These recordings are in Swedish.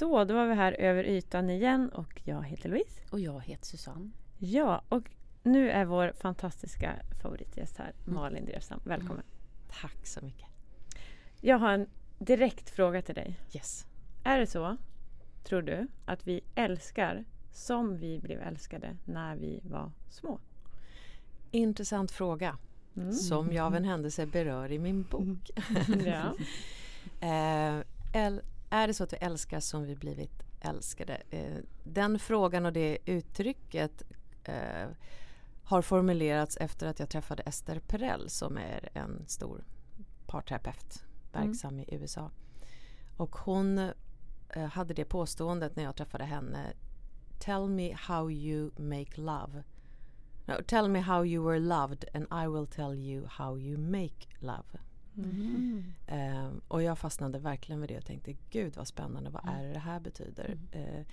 Så, då var vi här över ytan igen och jag heter Louise. Och jag heter Susanne. Ja, och nu är vår fantastiska favoritgäst här, Malin Drersam. Välkommen. Tack så mycket. Jag har en direkt fråga till dig. Yes. Är det så, tror du, att vi älskar som vi blev älskade när vi var små? Intressant fråga. Som jag av en händelse berör i min bok. Ja. eh, är det så att vi älskar som vi blivit älskade? Eh, den frågan och det uttrycket eh, har formulerats efter att jag träffade Esther Perel som är en stor parterapeut verksam i USA. Och hon eh, hade det påståendet när jag träffade henne. Tell me how you make love. No, tell me how you were loved and I will tell you how you make love. Eh, och jag fastnade verkligen vid det och tänkte gud vad spännande, vad är det det här betyder? Eh,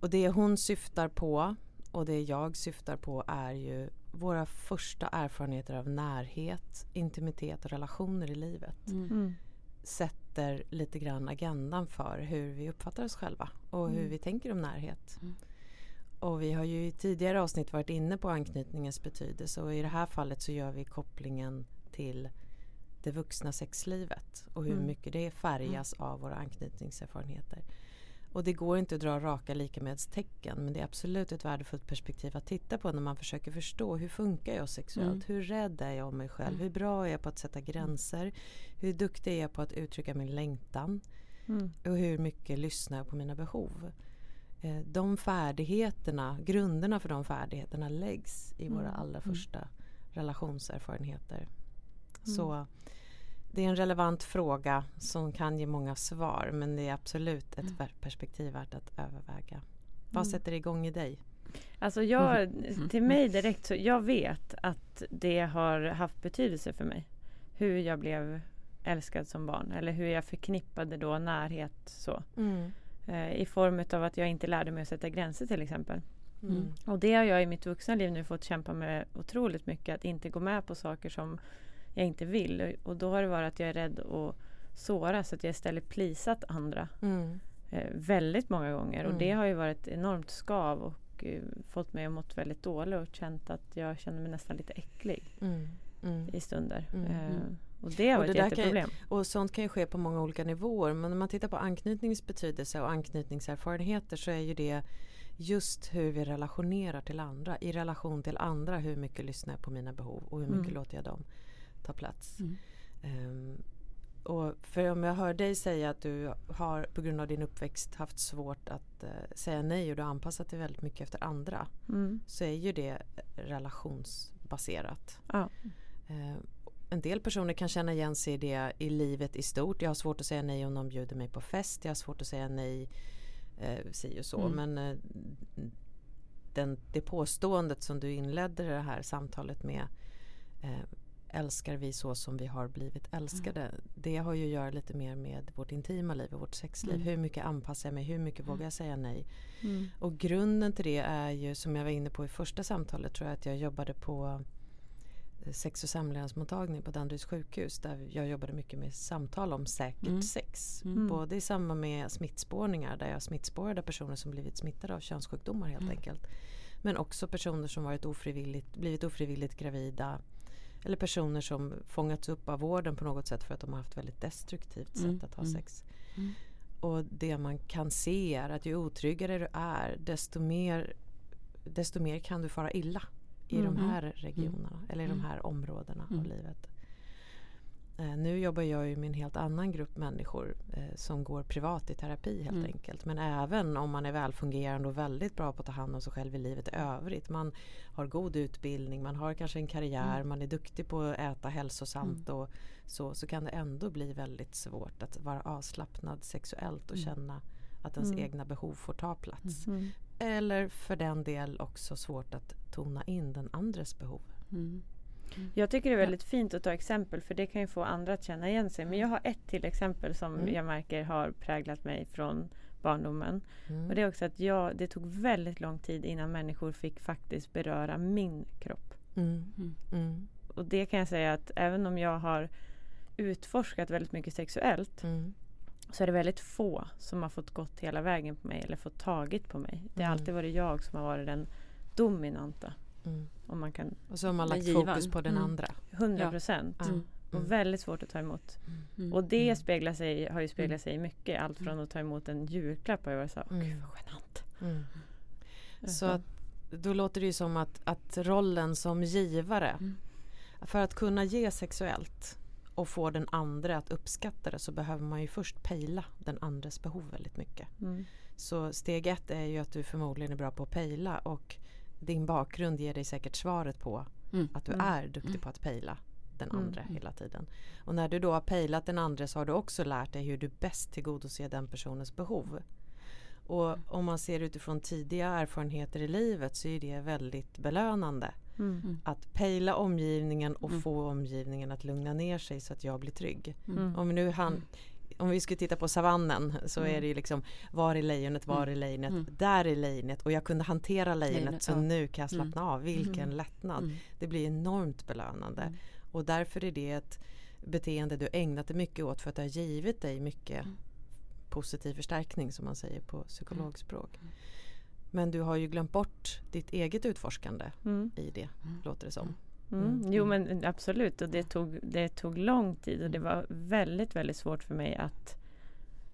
och det hon syftar på och det jag syftar på är ju våra första erfarenheter av närhet, intimitet och relationer i livet. Mm. Sätter lite grann agendan för hur vi uppfattar oss själva och hur vi tänker om närhet. Och vi har ju i tidigare avsnitt varit inne på anknytningens betydelse och i det här fallet så gör vi kopplingen till det vuxna sexlivet och hur mycket det färgas av våra anknytningserfarenheter. Och det går inte att dra raka likamädstecken men det är absolut ett värdefullt perspektiv att titta på när man försöker förstå hur funkar jag sexuellt? Hur rädd är jag om mig själv? Hur bra är jag på att sätta gränser? Hur duktig är jag på att uttrycka min längtan? Och hur mycket lyssnar jag på mina behov? Eh, De färdigheterna, grunderna för de färdigheterna läggs i våra allra första relationserfarenheter. Så det är en relevant fråga som kan ge många svar men det är absolut ett ver- perspektiv värt att överväga. Vad sätter igång i dig? Alltså jag, till mig direkt så, jag vet att det har haft betydelse för mig. Hur jag blev älskad som barn eller hur jag förknippade då närhet så. Eh, I form av att jag inte lärde mig att sätta gränser till exempel. Mm. Och det har jag i mitt vuxna liv nu fått kämpa med otroligt mycket. Att inte gå med på saker som jag inte vill. Och- då har det varit att jag är rädd att såra så att jag istället plisat andra Mm. eh, väldigt många gånger. Och det har ju varit enormt skav och eh, fått mig att mått väldigt dåligt och känt att jag känner mig nästan lite äcklig Mm. Mm. i stunder. Mm. Eh, och det har Och det ett kan ju- jätteproblem. Och sånt kan ju ske på många olika nivåer. Men när man tittar på anknytningens betydelse och anknytningserfarenheter så är ju det just hur vi relationerar till andra. I relation till andra, hur mycket lyssnar jag på mina behov och hur mycket Mm. låter jag dem ta plats. Ehm, och för om jag hör dig säga att du har på grund av din uppväxt haft svårt att eh, säga nej och du har anpassat dig väldigt mycket efter andra. Mm. Så är ju det relationsbaserat. Ja. Eh, en del personer kan känna igen sig i det i livet i stort. Jag har svårt att säga nej om någon bjuder mig på fest. Jag har svårt att säga nej eh, si och så. Men eh, den, det påståendet som du inledde det här samtalet med eh, älskar vi så som vi har blivit älskade. Det har ju att göra lite mer med vårt intima liv och vårt sexliv. Hur mycket anpassar jag mig? Hur mycket vågar jag säga nej? Och grunden till det är ju som jag var inne på i första samtalet tror jag att jag jobbade på sex och samlevnadsmottagning på Danderyds sjukhus där jag jobbade mycket med samtal om säkert Mm. sex. Mm. Både i samband med smittspårningar där jag smittspårade personer som blivit smittade av könssjukdomar helt Mm. enkelt. Men också personer som varit ofrivilligt, blivit ofrivilligt gravida. Eller personer som fångats upp av vården på något sätt för att de har haft väldigt destruktivt sätt Mm. att ha Mm. sex. Mm. Och det man kan se är att ju otryggare du är desto mer, desto mer kan du fara illa i Mm. de här regionerna eller i de Mm. här områdena av Mm. livet. Eh, nu jobbar jag ju med en helt annan grupp människor eh, som går privat i terapi helt Mm. enkelt. Men även om man är välfungerande och väldigt bra på att ta hand om sig själv i livet i övrigt. Man har god utbildning, man har kanske en karriär, Mm. man är duktig på att äta hälsosamt och så. Så kan det ändå bli väldigt svårt att vara avslappnad sexuellt och Mm. känna att ens Mm. egna behov får ta plats. Mm. Eller för den del också svårt att tona in den andres behov. Mm. Jag tycker det är väldigt fint att ta exempel för det kan ju få andra att känna igen sig. Men jag har ett till exempel som Mm. jag märker har präglat mig från barndomen. Mm. Och det är också att jag, det tog väldigt lång tid innan människor fick faktiskt beröra min kropp. Mm. Mm. Mm. Och det kan jag säga att även om jag har utforskat väldigt mycket sexuellt Mm. så är det väldigt få som har fått gått hela vägen på mig eller fått tagit på mig. Det har Mm. alltid varit jag som har varit den dominanta. Mm. Om man kan, Och så har man lagt givaren. fokus på den Mm. andra. 100 procent. Ja. Mm. Och väldigt svårt att ta emot. Mm. Och det Mm. speglar sig, har ju speglat Mm. sig i mycket. Allt från att ta emot en julklapp har jag varit så Mm. gud vad genant. Mm. Så Så. att, då låter det ju som att, att rollen som givare Mm. för att kunna ge sexuellt och få den andra att uppskatta det så behöver man ju först pejla den andres behov väldigt mycket. Mm. Så steg ett är ju att du förmodligen är bra på att pejla och din bakgrund ger dig säkert svaret på Mm. att du Mm. är duktig Mm. på att pejla den Mm. andra hela tiden. Och när du då har pejlat den andra så har du också lärt dig hur du bäst tillgodoser den personens behov. Och om man ser utifrån tidiga erfarenheter i livet så är det väldigt belönande. Mm. Att pejla omgivningen och Mm. få omgivningen att lugna ner sig så att jag blir trygg. Mm. Om nu han, om vi skulle titta på savannen så Mm. är det ju liksom Var är lejonet, var är lejonet, Mm. där är lejonet och jag kunde hantera lejonet Lejonet, så ja. nu kan jag slappna av. Vilken Mm. lättnad. Mm. Det blir enormt belönande. Mm. Och därför är det ett beteende du ägnat dig mycket åt för att det har givit dig mycket Mm. positiv förstärkning som man säger på psykologspråk. Mm. Men du har ju glömt bort ditt eget utforskande Mm. i det, Mm. låter det som. Mm. Mm. Jo men absolut och det tog, det tog lång tid och det var väldigt väldigt svårt för mig att,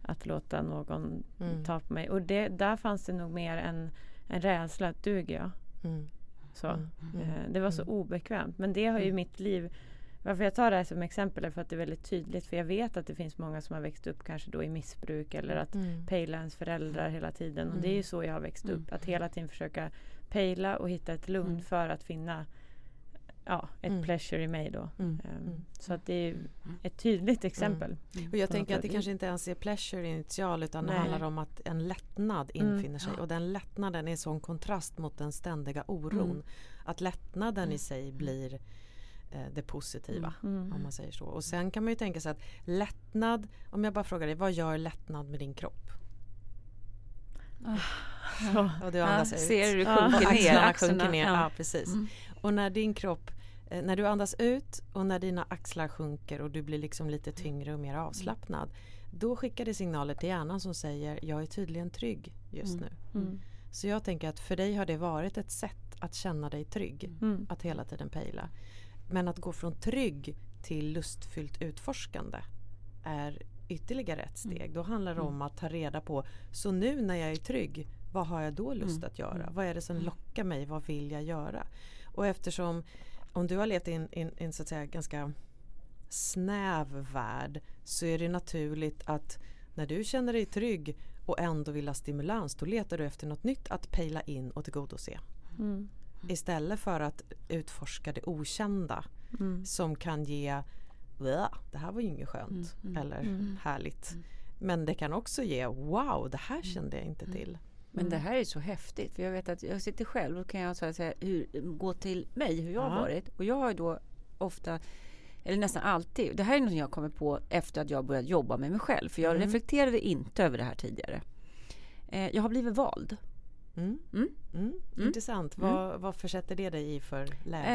att låta någon Mm. ta på mig. Och det, där fanns det nog mer en, en rädsla att duger jag? Mm. Så. Mm. Mm. Eh, Det var så Mm. obekvämt. Men det har ju Mm. mitt liv varför jag tar det här som exempel är för att det är väldigt tydligt. För jag vet att det finns många som har växt upp kanske då i missbruk eller att Mm. pejla ens föräldrar hela tiden. Och det är ju så jag har växt Mm. upp. Att hela tiden försöka pejla och hitta ett lugn Mm. för att finna ja, ett Mm. pleasure i mig då. Mm. Mm. Så att det är ett tydligt exempel. Och jag tänker att det kanske inte ens är pleasure initial utan det Nej. handlar om att en lättnad Mm. infinner sig och den lättnaden är sån kontrast mot den ständiga oron. Mm. Att lättnaden i sig blir eh, det positiva. Mm. Om man säger så. Och sen kan man ju tänka sig att lättnad, om jag bara frågar dig, vad gör lättnad med din kropp? Så. Och du andas ut. ser du sjunker Och ner. axlarna sjunker ner. Ja. Ja. precis. Mm. Och när din kropp, när du andas ut och när dina axlar sjunker och du blir liksom lite tyngre och mer avslappnad. Då skickar det signaler till hjärnan som säger jag är tydligen trygg just Mm. nu. Mm. Så jag tänker att för dig har det varit ett sätt att känna dig trygg. Mm. Att hela tiden pejla. Men att gå från trygg till lustfyllt utforskande är ytterligare ett steg. Då handlar det om att ta reda på, så nu när jag är trygg, vad har jag då lust Mm. att göra? Mm. Vad är det som lockar mig? Vad vill jag göra? Och eftersom om du har levt i en, så att säga ganska snäv värld så är det naturligt att när du känner dig trygg och ändå vill ha stimulans då letar du efter något nytt att pejla in och tillgodose. Mm. Istället för att utforska det okända Mm. som kan ge "Blah, det här var ju inget skönt Mm, mm, eller mm. härligt. Men det kan också ge wow, det här kände jag inte till. Men det här är så häftigt. För jag vet att jag sitter själv och kan jag så säga hur, gå till mig, hur jag har varit. Och jag har då ofta, eller nästan alltid, det här är något jag kommer på efter att jag börjat jobba med mig själv. För jag Mm. reflekterade inte över det här tidigare. Eh, jag har blivit vald. Mm. Mm. Mm. Mm. Intressant. Mm. Vad, vad försätter det dig i för läge?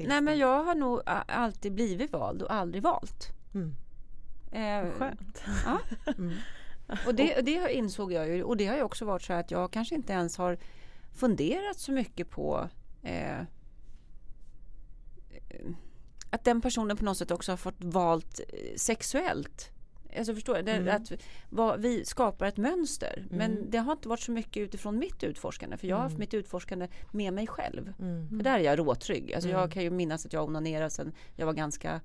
Eh, nej men jag har nog alltid blivit vald och aldrig valt. Mm. Eh, Skönt. Ja. Mm. Och det, det insåg jag ju och det har ju också varit så att jag kanske inte ens har funderat så mycket på eh, eh, att den personen på något sätt också har fått valt eh, sexuellt. Alltså förstår? Det, Mm. att vad, vi skapar ett mönster. Mm. Men det har inte varit så mycket utifrån mitt utforskande. För jag har haft Mm. mitt utforskande med mig själv. Mm. För där är jag råtrygg. Alltså Mm. jag kan ju minnas att jag onanerade sen jag var ganska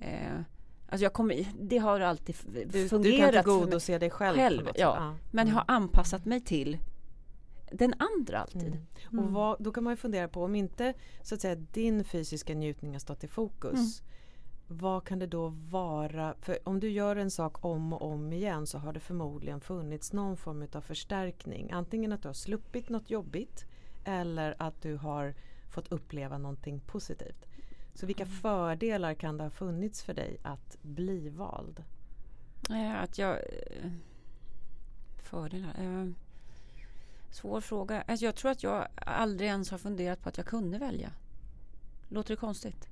eh, Alltså jag kommer, det har alltid f- Du, du fungerat kan tillgodose dig själv. Själv, ja. sätt. Men jag har anpassat mig till den andra alltid. Mm. Och vad, då kan man ju fundera på om inte så att säga din fysiska njutning har stått i fokus. Mm. Vad kan det då vara? För om du gör en sak om och om igen så har det förmodligen funnits någon form av förstärkning. Antingen att du har sluppit något jobbigt eller att du har fått uppleva någonting positivt. Så vilka Mm. fördelar kan det ha funnits för dig att bli vald? Eh, Att jag... eh, Fördelar? Eh, Svår fråga. Alltså jag tror att jag aldrig ens har funderat på att jag kunde välja. Låter det konstigt?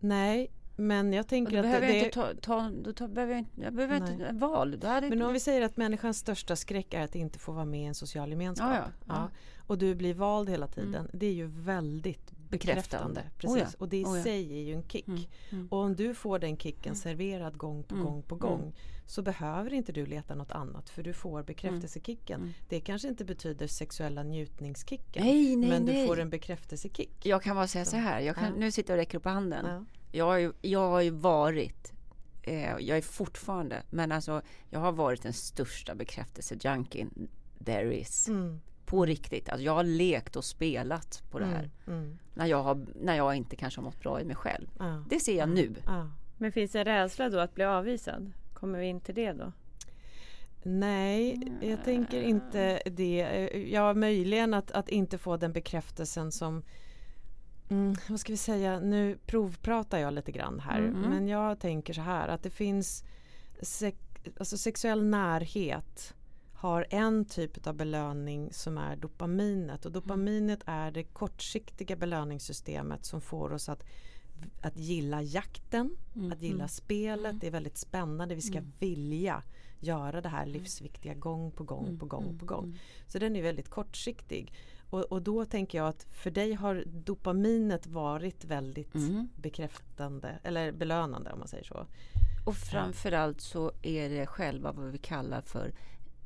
Nej, men jag tänker att behöver det, jag inte ta, ta, då ta, behöver jag inte, jag behöver Nej. inte val. Men om vi säger att människans största skräck är att inte få vara med i en social gemenskap. Ja, ja, ja. Och du blir vald hela tiden. Det är ju väldigt bekräftande. Precis. Oh ja, Och det i oh ja. sig är ju en kick. Mm, mm. Och om du får den kicken serverad gång på Mm, gång på gång så behöver inte du leta något annat för du får bekräftelsekicken. Mm. Det kanske inte betyder sexuella njutningskicken. Nej, nej, men nej. du får en bekräftelsekick. Jag kan bara säga så här. Jag kan. Nu sitter jag och räcker upp handen. Ja. Jag, har ju, jag har ju varit, eh, jag är fortfarande, men alltså jag har varit den största bekräftelse-junkien there is. Mm, På riktigt. Alltså jag har lekt och spelat på det här. mm, mm. När, jag har, när jag inte kanske har mått bra i mig själv. Ja. Det ser jag nu. Ja. Men finns det en rädsla då att bli avvisad? Kommer vi in till det då? Nej, jag tänker inte det. Ja, möjligen att, att inte få den bekräftelsen som mm, vad ska vi säga, nu provpratar jag lite grann här. Mm. Men jag tänker så här att det finns sex, alltså sexuell närhet har en typ av belöning som är dopaminet och dopaminet är det kortsiktiga belöningssystemet som får oss att att gilla jakten, Mm, att gilla mm. spelet. Det är väldigt spännande. Vi ska Mm. vilja göra det här livsviktiga gång på gång Mm, på gång mm, på gång. mm. Så den är väldigt kortsiktig. Och, och då tänker jag att för dig har dopaminet varit väldigt Mm. bekräftande eller belönande om man säger så. Och framförallt så är det själva vad vi kallar för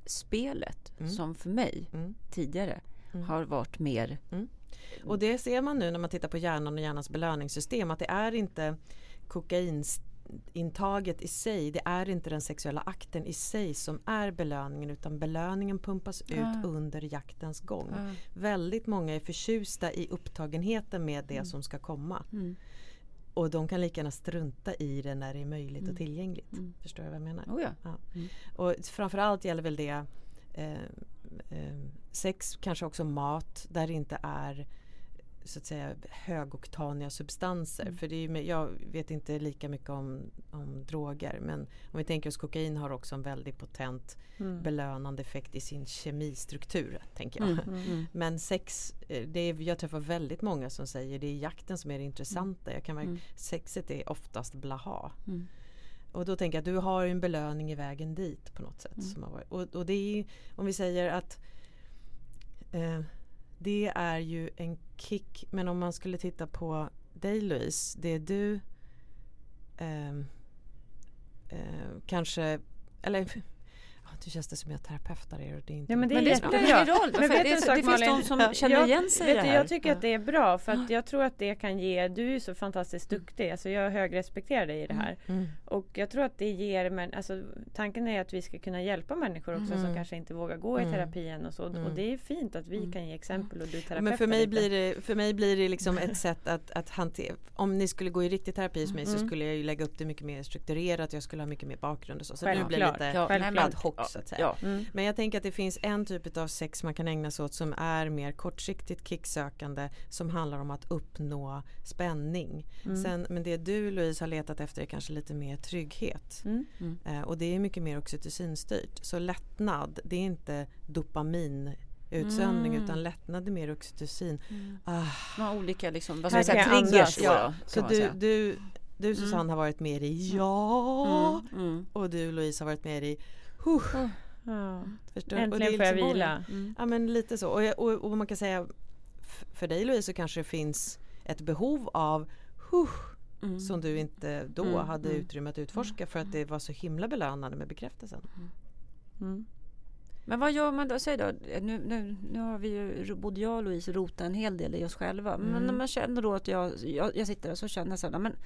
spelet Mm. som för mig Mm. tidigare Mm. har varit mer Och det ser man nu när man tittar på hjärnan och hjärnans belöningssystem att det är inte kokainintaget i sig, det är inte den sexuella akten i sig som är belöningen utan belöningen pumpas ut Ah. under jaktens gång. Ah. Väldigt många är förtjusta i upptagenheten med det som ska komma. Mm. Och de kan lika gärna strunta i det när det är möjligt och tillgängligt. Mm. Förstår du vad jag menar? Oh ja. Ja. Mm. Och framförallt gäller väl det eh, eh, sex, kanske också mat där det inte är så att säga högoktaniga substanser. Mm. För det är jag vet inte lika mycket om, om droger men om vi tänker oss kokain har också en väldigt potent Mm. belönande effekt i sin kemistruktur. tänker jag. Mm. Mm. Men sex, eh, det är, jag träffar väldigt många som säger det är jakten som är det intressanta. Jag kan, Mm. Sexet är oftast blaha. Mm. Och då tänker jag att du har en belöning i vägen dit på något sätt. Mm. Som har varit. Och, och det är om vi säger att eh, det är ju en kick. Men om man skulle titta på dig Louise, det du eh, eh, kanske, eller nu känns det som jag terapeutar er och det är inte Ja, men det är Men det spelar ingen roll. Men vet det, en det, sak, finns Malin? de som känner jag- igen sig i vet det här. Jag tycker att det är bra för att jag tror att det kan ge, du är så fantastiskt duktig, alltså jag högrespekterar dig i det här. Mm. Och jag tror att det ger, men alltså tanken är att vi ska kunna hjälpa människor också som Mm. kanske inte vågar gå i Mm. terapin och så. Mm. Och det är fint att vi kan ge exempel och du terapeutar Men för mig, lite. blir det, för mig blir det liksom ett sätt att, att hantera. Om ni skulle gå i riktig terapi hos mig så Mm. skulle jag ju lägga upp det mycket mer strukturerat. Jag skulle ha mycket mer bakgrund och så. Så det blir Självklart. lite Ja, ad hoc så att säga. Ja. Mm. Men jag tänker att det finns en typ av sex man kan ägna sig åt som är mer kortsiktigt kicksökande som handlar om att uppnå spänning. Mm. Sen, men det du Louise har letat efter är kanske lite mer trygghet. Mm. Eh, och det är mycket mer oxytocinstyrt. Så lättnad, det är inte dopamin utsöndring Mm. utan lättnad är mer oxytocin. Ah, De har olika liksom, vad ska jag säga, triggers ja, så man du, säga. du, du Susanne har varit med i ja Mm, mm. och du Louise har varit med i huh, Ja. förstår? och Äntligen det är får jag liksom- vila. Mm. Ja men lite så och, och, och man kan säga för dig Louise så kanske det finns ett behov av huh, Mm. som du inte då Mm, hade mm. utrymme att utforska för att det var så himla belönande med bekräftelsen. Mm. Men vad gör man då? Säg då, nu, nu, nu har vi ju, både jag och Louise rotat en hel del i oss själva. Men Mm. när man känner då att jag, jag, jag sitter där så känner jag så här, men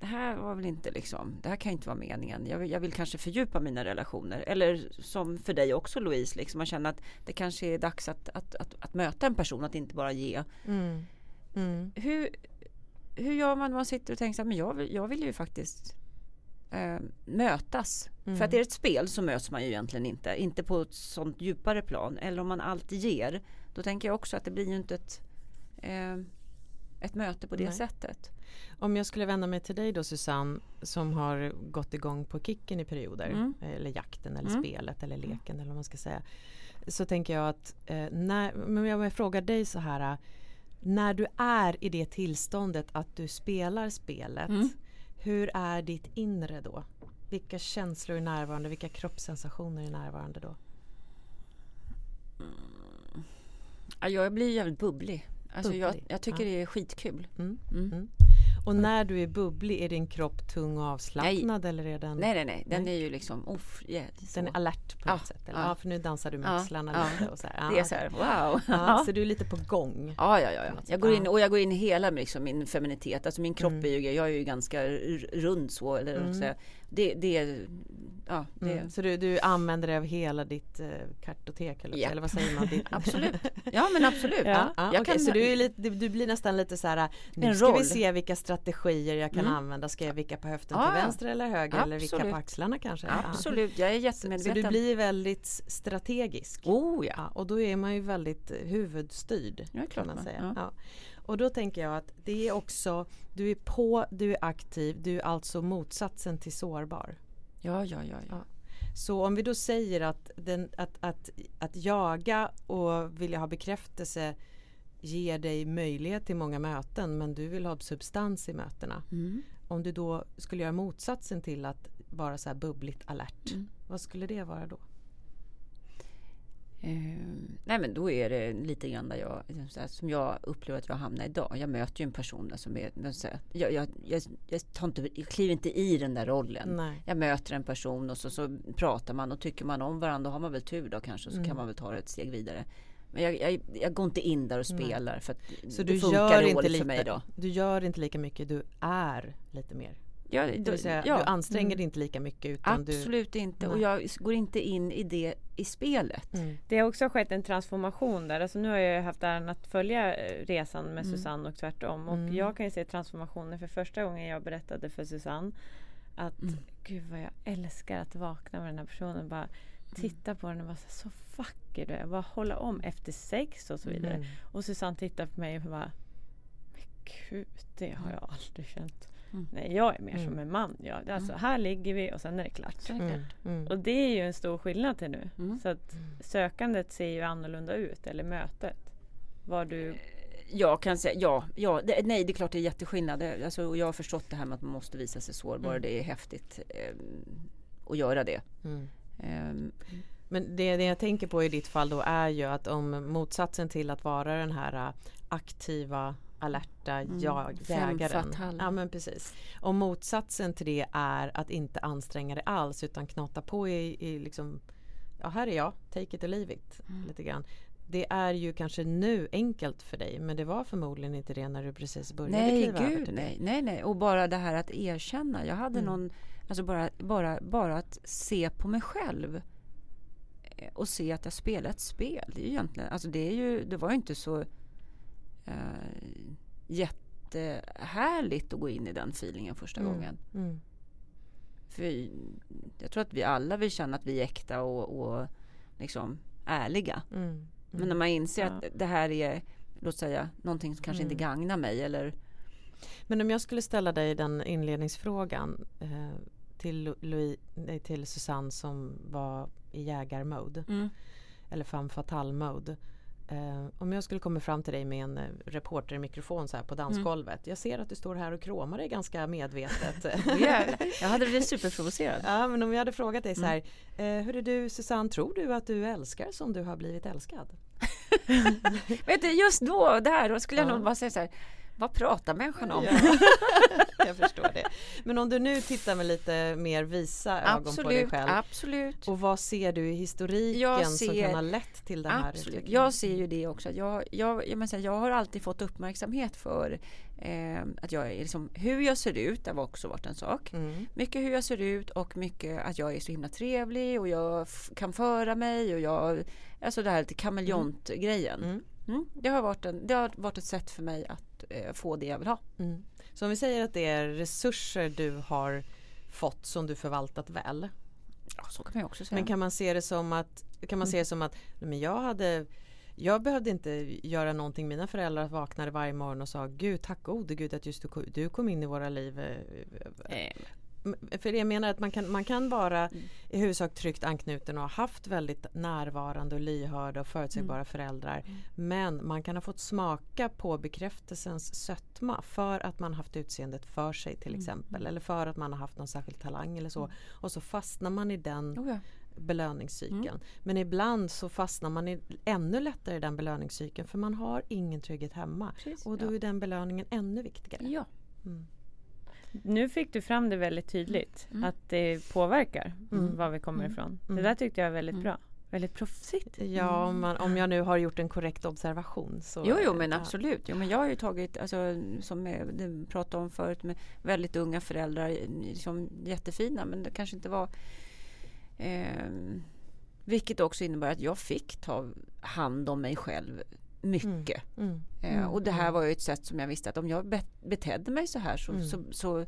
det här var väl inte liksom, det här kan inte vara meningen. Jag vill, jag vill kanske fördjupa mina relationer. Eller som för dig också Louise, liksom, man känner att det kanske är dags att, att, att, att möta en person, att inte bara ge. Mm. Mm. Hur, hur gör man när man sitter och tänker här, men jag vill, jag vill ju faktiskt eh, mötas. Mm. För att är det ett spel så möts man ju egentligen inte. Inte på ett sånt djupare plan. Eller om man alltid ger. Då tänker jag också att det blir ju inte ett, eh, ett möte på det Nej. sättet. Om jag skulle vända mig till dig då Susanne som har gått igång på kicken i perioder Mm. eller jakten eller Mm. spelet eller leken eller vad man ska säga. Så tänker jag att eh, när, men jag vill fråga dig så här eh, när du är i det tillståndet att du spelar spelet Mm. hur är ditt inre då? Vilka känslor är närvarande? Vilka kroppssensationer är närvarande då? Ja, jag blir jävligt bubblig. Alltså jag, Bubblig, jag tycker ja. det är skitkul. Mm. Mm. Och när du är bubblig, är din kropp tung och avslappnad eller är den, Nej, nej, nej. Den Nej. är ju liksom... Uff, yeah, den är alert på något sätt? Eller? ja. Ja. för nu dansar du med Ja, axlarna ja. lite och så här. Det är så här, wow. Ja, så du är lite på gång. Ja, ja, ja. ja. Jag går in, Ja. och jag går in i hela liksom, min feminitet. Alltså min kropp Mm. är ju, jag är ju ganska rund så. Eller, Mm. så. Det, det, ja, det, Mm. Så du, du använder dig av hela ditt eh, kartotek eller, Ja. eller vad säger man? Ditt, Absolut. Ja, men absolut. Ja. Ja, Jag okej, kan- så du, är lite, du, blir nästan lite så här, nu En ska vi roll. se vilka strategier jag kan Mm. använda. Ska jag vicka på höften Ja, till ja. vänster eller höger eller vicka Absolut. på axlarna kanske? Ja. Absolut, jag är jättemedveten. så du blir väldigt strategisk. Oh ja. Ja, och då är man ju väldigt eh, huvudstyrd. Ja, klart man- säga. Och då tänker jag att det är också, du är på, du är aktiv, du är alltså motsatsen till sårbar. Ja, ja, ja. ja. Ja. Så om vi då säger att, den, att, att, att jaga och vilja ha bekräftelse ger dig möjlighet till många möten men du vill ha substans i mötena. Mm. Om du då skulle göra motsatsen till att vara så här bubbligt alert, Mm. vad skulle det vara då? Eh, nej men då är det lite grann där jag, här, som jag upplever att jag hamnar idag. Jag möter ju en person som är, jag, jag, jag, jag, inte, jag kliver inte i den där rollen. Nej. Jag möter en person och så, så pratar man och tycker man om varandra. Då har man väl tur då kanske. Så Mm. kan man väl ta det ett steg vidare. Men jag, jag, jag går inte in där och spelar. För att Så det du funkar gör, inte lika, för mig då. du gör inte lika mycket, du är lite mer. Ja, Det vill säga, ja. du anstränger Mm. dig inte lika mycket utan du... Absolut inte. Och Nej. jag går inte in i det i spelet. Mm. Det har också skett en transformation där. Alltså nu har jag haft äran att följa eh, resan med Mm. Susanne och tvärtom. Och Mm. jag kan ju se transformationen för första gången jag berättade för Susanne att Mm. gud vad jag älskar att vakna med den här personen. Bara titta på den och vara så, så vacker du är. Bara hålla om efter sex och så vidare. Mm. Och Susanne tittar på mig och bara Men gud, det har jag aldrig känt. Mm. Nej, jag är mer Mm. som en man. Ja, alltså, här ligger vi och sen är det klart. Mm. Mm. Och det är ju en stor skillnad till nu. Mm. Så att sökandet ser ju annorlunda ut, eller mötet. Var du... Jag kan säga ja, ja det, nej det är klart det är jätteskillnad. Det- Alltså, och jag har förstått det här med att man måste visa sig sårbar. Mm. Det är häftigt eh, att göra det. Mm. Eh, Men det, det jag tänker på i ditt fall då är ju att om motsatsen till att vara den här äh, aktiva, alerta jag, Femme jägaren. Ja men precis. Om motsatsen till det är att inte anstränga dig alls utan knata på i, i liksom Ja här är jag, take it or leave it. Lite grann. Det är ju kanske nu enkelt för dig men det var förmodligen inte det när du precis började nej, kliva över gud till det. nej, nej, nej. Och bara det här att erkänna. Jag hade Mm. någon, alltså bara, bara, bara att se på mig själv. eh, Och se att jag spelar ett spel. Det är ju egentligen, alltså det är ju, det var ju inte så eh, jättehärligt att gå in i den feelingen första Mm. gången. Mm. För jag tror att vi alla vill känna att vi är äkta och, och liksom ärliga. Mm. Men när man inser Ja. att det här är, låt säga, någonting som kanske Mm. inte gagnar mig eller Men om jag skulle ställa dig den inledningsfrågan eh, till, Louis, nej, till Susanne som var i jägarmode. eller femme fatale mode. Eh, om jag skulle komma fram till dig med en eh, reportermikrofon så här på dansgolvet. Jag ser att du står här och kramar dig ganska medvetet. Jag hade blivit superprovocerad. ja, men om jag hade frågat dig så här. Eh, hörru du Susanne, tror du att du älskar som du har blivit älskad? Vet du, just då, där, då skulle jag Ja. nog bara säga så här. Vad pratar människan om? jag förstår det. Men om du nu tittar med lite mer visa ögon på dig Absolut, själv. absolut. Och vad ser du i historiken Jag som ser- kan ha lett till den här Absolut. Jag ser ju det också. Jag, jag, jag, här, jag har alltid fått uppmärksamhet för eh, att jag är liksom, hur jag ser ut. Det har också varit en sak. Mm. Mycket hur jag ser ut och mycket att jag är så himla trevlig och jag kan föra mig och jag, alltså det här lite kameleontgrejen. Mm. Mm. Det, har varit en, det har varit ett sätt för mig att eh, få det jag vill ha. Mm. Så om vi säger att det är resurser du har fått som du förvaltat väl. Ja, så kan man också säga. Men kan man se det som att, kan man se det som att men jag hade jag behövde inte göra någonting. Mina föräldrar vaknade varje morgon och sa Gud tack gode Gud att just du, du kom in i våra liv. För jag menar att man kan, man kan vara i huvudsak tryggt anknuten och ha haft väldigt närvarande och lyhörda och förutsägbara föräldrar. Men man kan ha fått smaka på bekräftelsens sötma för att man haft utseendet för sig till exempel. Eller för att man har haft någon särskild talang eller så. Och så fastnar man i den oh ja. belöningscykeln. Men ibland så fastnar man i, ännu lättare i den belöningscykeln för man har ingen trygghet hemma. Precis, och då ja. är den belöningen ännu viktigare. ja. Mm. Nu fick du fram det väldigt tydligt Mm. att det påverkar Mm. var vi kommer Mm. ifrån. Mm. Det där tyckte jag var väldigt Mm. bra. Väldigt proffsigt. Ja, om, man, om jag nu har gjort en korrekt observation. Så, Jo, jo, men ja. absolut. Jo, men jag har ju tagit, alltså, som jag det pratade om förut, med väldigt unga föräldrar, liksom jättefina, men det kanske inte var... ehm, vilket också innebär att jag fick ta hand om mig själv mycket. Mm. Eh, och det här var ju ett sätt som jag visste att om jag bet- betedde mig så här så... Mm. så, så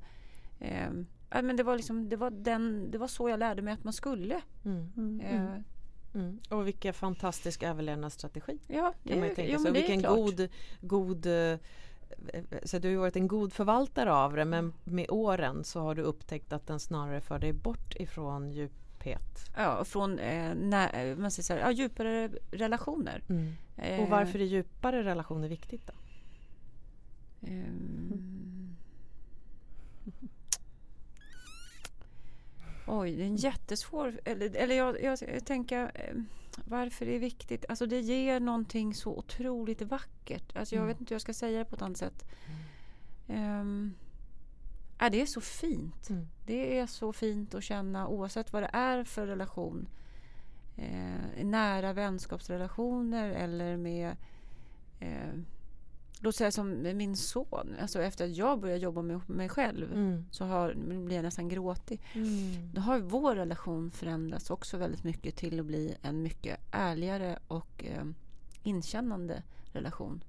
ja, men det, var liksom, det, var den, det var så jag lärde mig att man skulle. Mm. Eh, Mm. Och vilken fantastisk överlevnadsstrategi. Ja, Kan man ju tänka jo, sig. Och det vilken god, god eh, så du har varit en god förvaltare av det men med åren så har du upptäckt att den snarare för dig bort ifrån djuphet. Ja, från eh, när, man säger här, ja, djupare relationer. Eh, Och varför är djupare relationer viktigt då? ehm, Oj, det är en jättesvår... Eller, eller jag, jag, jag tänker eh, varför det är viktigt. Alltså det ger någonting så otroligt vackert. Alltså jag Mm. vet inte hur jag ska säga det på ett annat sätt. Ehm, ja, det är så fint. Mm. Det är så fint att känna oavsett vad det är för relation. Eh, nära vänskapsrelationer eller med eh, Låt säga som med min son. Alltså efter att jag började jobba med mig själv Mm. så har, blir jag nästan gråtig. Mm. Då har vår relation förändrats också väldigt mycket till att bli en mycket ärligare och eh, inkännande relation.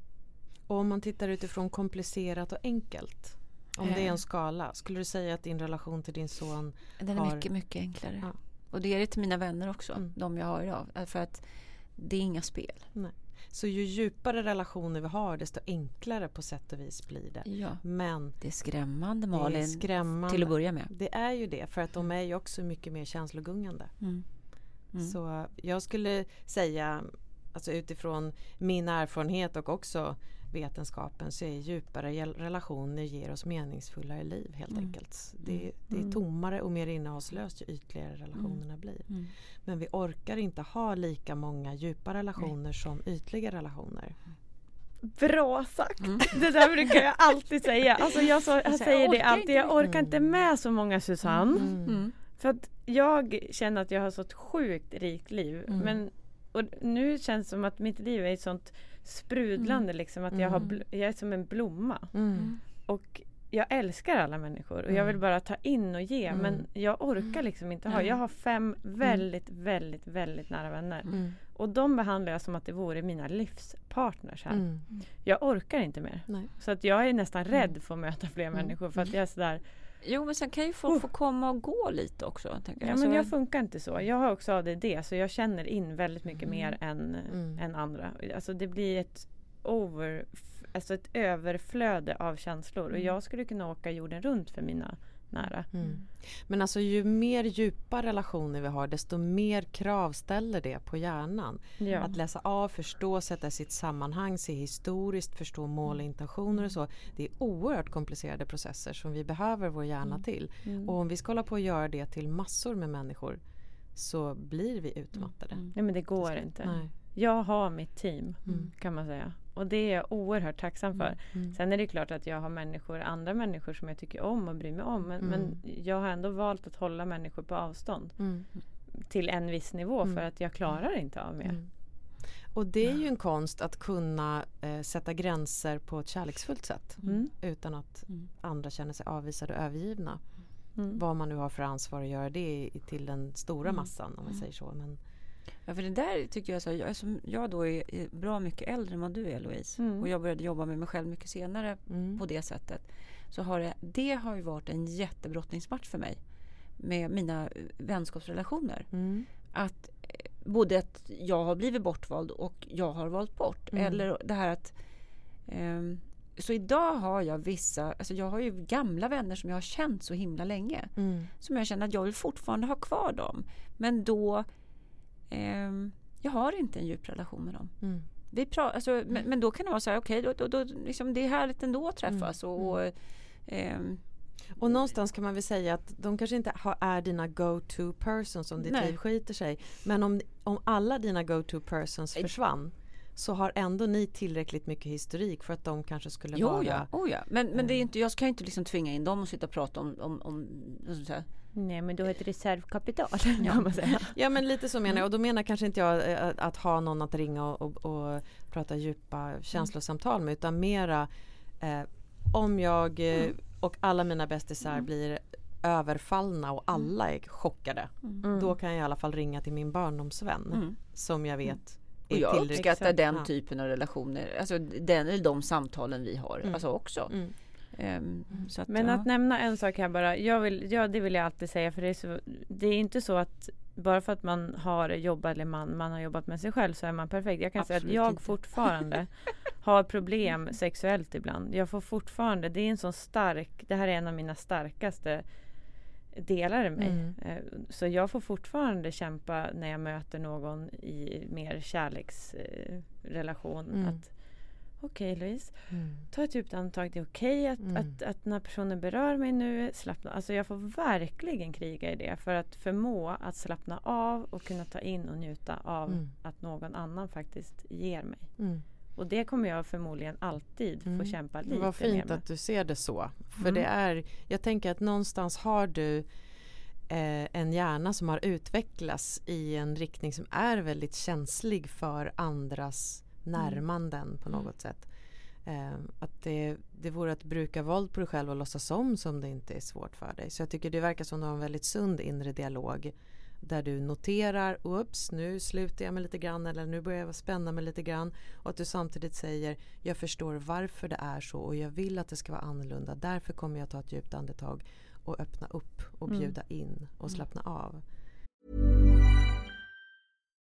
Och om man tittar utifrån komplicerat och enkelt. Om det är Eh. en skala, skulle du säga att din relation till din son Den är Har- mycket, mycket enklare. Ja. Och det är det till mina vänner också, Mm. de jag har idag. Eh, För att det är inga spel. Så ju djupare relationer vi har desto enklare på sätt och vis blir det. Ja. Men Det är skrämmande det är Malin, skrämmande. till att börja med. Det är ju det för att de är ju också mycket mer känslogungande. Mm. Mm. Så jag skulle säga alltså utifrån min erfarenhet och också vetenskapen så är djupare relationer ger oss meningsfullare liv helt Mm. enkelt. Det, Mm. det är Mm. tommare och mer innehållslöst ju ytligare relationerna blir. Mm. Men vi orkar inte ha lika många djupa relationer som ytliga relationer. Bra sagt! Mm. Det där brukar jag alltid säga. Alltså jag, så, jag jag säger det alltid. Jag orkar inte med så många Susanne. Mm. För att jag känner att jag har så ett sjukt rikt liv. Mm. Men och nu känns det som att mitt liv är ett sånt sprudlande liksom. Att jag, har Mm. jag är som en blomma. Mm. Och jag älskar alla människor och jag Mm. vill bara ta in och ge. Mm. Men jag orkar liksom inte ha. Jag har fem väldigt, väldigt, väldigt nära vänner. Mm. Och de behandlar jag som att det vore mina livspartners här. Mm. Jag orkar inte mer. Nej. Så att jag är nästan Mm. rädd för att möta fler Mm. människor. För att jag är sådär, Jo, men sen kan ju folk få komma och gå lite också. Tänker ja jag. men Så- jag funkar inte så. Jag har också ADD så jag känner in väldigt mycket Mm. mer än, Mm. än andra. Alltså det blir ett over, alltså ett överflöde av känslor. Och Mm. jag skulle kunna åka jorden runt för mina nära. Mm. Men alltså ju mer djupa relationer vi har desto mer krav ställer det på hjärnan. Ja. Att läsa av, förstå, sätta sitt sammanhang, se historiskt, förstå mål och intentioner och så. Det är oerhört komplicerade processer som vi behöver vår hjärna till. Mm. Och om vi ska hålla på och göra det till massor med människor så blir vi utmattade. Nej men det går inte. Nej. Jag har mitt team Mm. kan man säga. Och det är jag oerhört tacksam för. Mm. Sen är det klart att jag har människor, andra människor som jag tycker om och bryr mig om. Men, Mm. men jag har ändå valt att hålla människor på avstånd. Mm. Till en viss nivå Mm. för att jag klarar inte av mer. Mm. Och det är ju en konst att kunna eh, sätta gränser på ett kärleksfullt sätt. Mm. Utan att Mm. andra känner sig avvisade och övergivna. Mm. Vad man nu har för ansvar att göra det till den stora Mm. massan om man säger så. Men, Ja, för det där tycker jag, så, jag, som jag då är, bra mycket äldre än vad du är Louise Mm. och jag började jobba med mig själv mycket senare mm. på det sättet. Så har det, det har ju varit en jättebrottningsmatch för mig med mina eh, vänskapsrelationer. Mm. Att eh, både att jag har blivit bortvald och jag har valt bort. Mm. Eller det här att ehm, så idag har jag vissa, alltså jag har ju gamla vänner som jag har känt så himla länge. Mm. Som jag känner att jag vill fortfarande ha kvar dem. Men då, ehm, jag har inte en djup relation med dem. Mm. Vi pra- alltså, men, men då kan det vara så här, okej, då, då, då, liksom, det är härligt ändå att träffas. Mm. Och, och, ehm, Och någonstans kan man väl säga att de kanske inte har, är dina go-to persons om ditt Nej. liv skiter sig. Men om, om alla dina go-to persons försvann så har ändå ni tillräckligt mycket historik för att de kanske skulle jo, vara... ja, oh, ja. Men, men det är Mm. inte, jag ska inte liksom tvinga in dem och sitta och prata om, om, om här. Nej men du har ett reservkapital Ja. kan man säga. Ja men lite så Mm. menar jag och då menar kanske inte jag eh, att, att ha någon att ringa och, och, och prata djupa känslosamtal med utan mera eh, om jag eh, Mm. och alla mina bästisar blir överfallna och alla är chockade. Mm. Då kan jag i alla fall ringa till min barndomsvän Mm. som jag vet Och är jag uppskattar den typen av relationer, alltså den eller de samtalen vi har Mm. alltså också. Så att, Men ja. att nämna en sak här bara. Jag vill, ja, det vill jag alltid säga. För det är, så, det är inte så att bara för att man har jobbat eller man, man har jobbat med sig själv så är man perfekt. Jag kan säga Absolut att jag inte. fortfarande har problem sexuellt ibland. Jag får fortfarande, det är en sån stark, det här är en av mina starkaste delar i mig. Mm. Eh, Så jag får fortfarande kämpa när jag möter någon i mer kärleksrelation. Mm. Att Okej Louise, Mm. ta ett djupt andetag. Det är okej att, Mm. att, att när personen berör mig nu, slappna Alltså jag får verkligen kriga i det för att förmå att slappna av och kunna ta in och njuta av Mm. att någon annan faktiskt ger mig. Mm. Och det kommer jag förmodligen alltid få Mm. kämpa lite Men Vad fint med. att du ser det så. För Mm. det är, jag tänker att någonstans har du eh, en hjärna som har utvecklats i en riktning som är väldigt känslig för andras närmanden på något sätt. Eh, att det, det vore att bruka våld på dig själv och låtsas om som det inte är svårt för dig. Så jag tycker det verkar som du har en väldigt sund inre dialog där du noterar, ups nu slutar jag mig lite grann eller nu börjar jag spänna mig lite grann och att du samtidigt säger jag förstår varför det är så och jag vill att det ska vara annorlunda. Därför kommer jag ta ett djupt andetag och öppna upp och Mm. bjuda in och slappna av.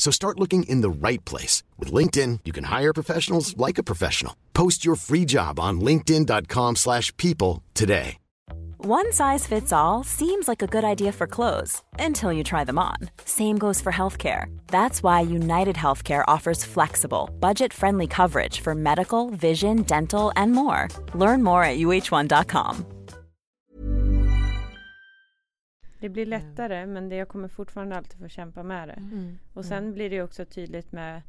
So start looking in the right place. With LinkedIn, you can hire professionals like a professional. Post your free job on linkedin.com/people slash people today. One size fits all seems like a good idea for clothes until you try them on. Same goes for healthcare. That's why United Healthcare offers flexible, budget friendly coverage for medical, vision, dental, and more. Learn more at uh1.com. Det blir lättare men det, jag kommer fortfarande alltid få kämpa med det. Mm. Och sen blir det också tydligt med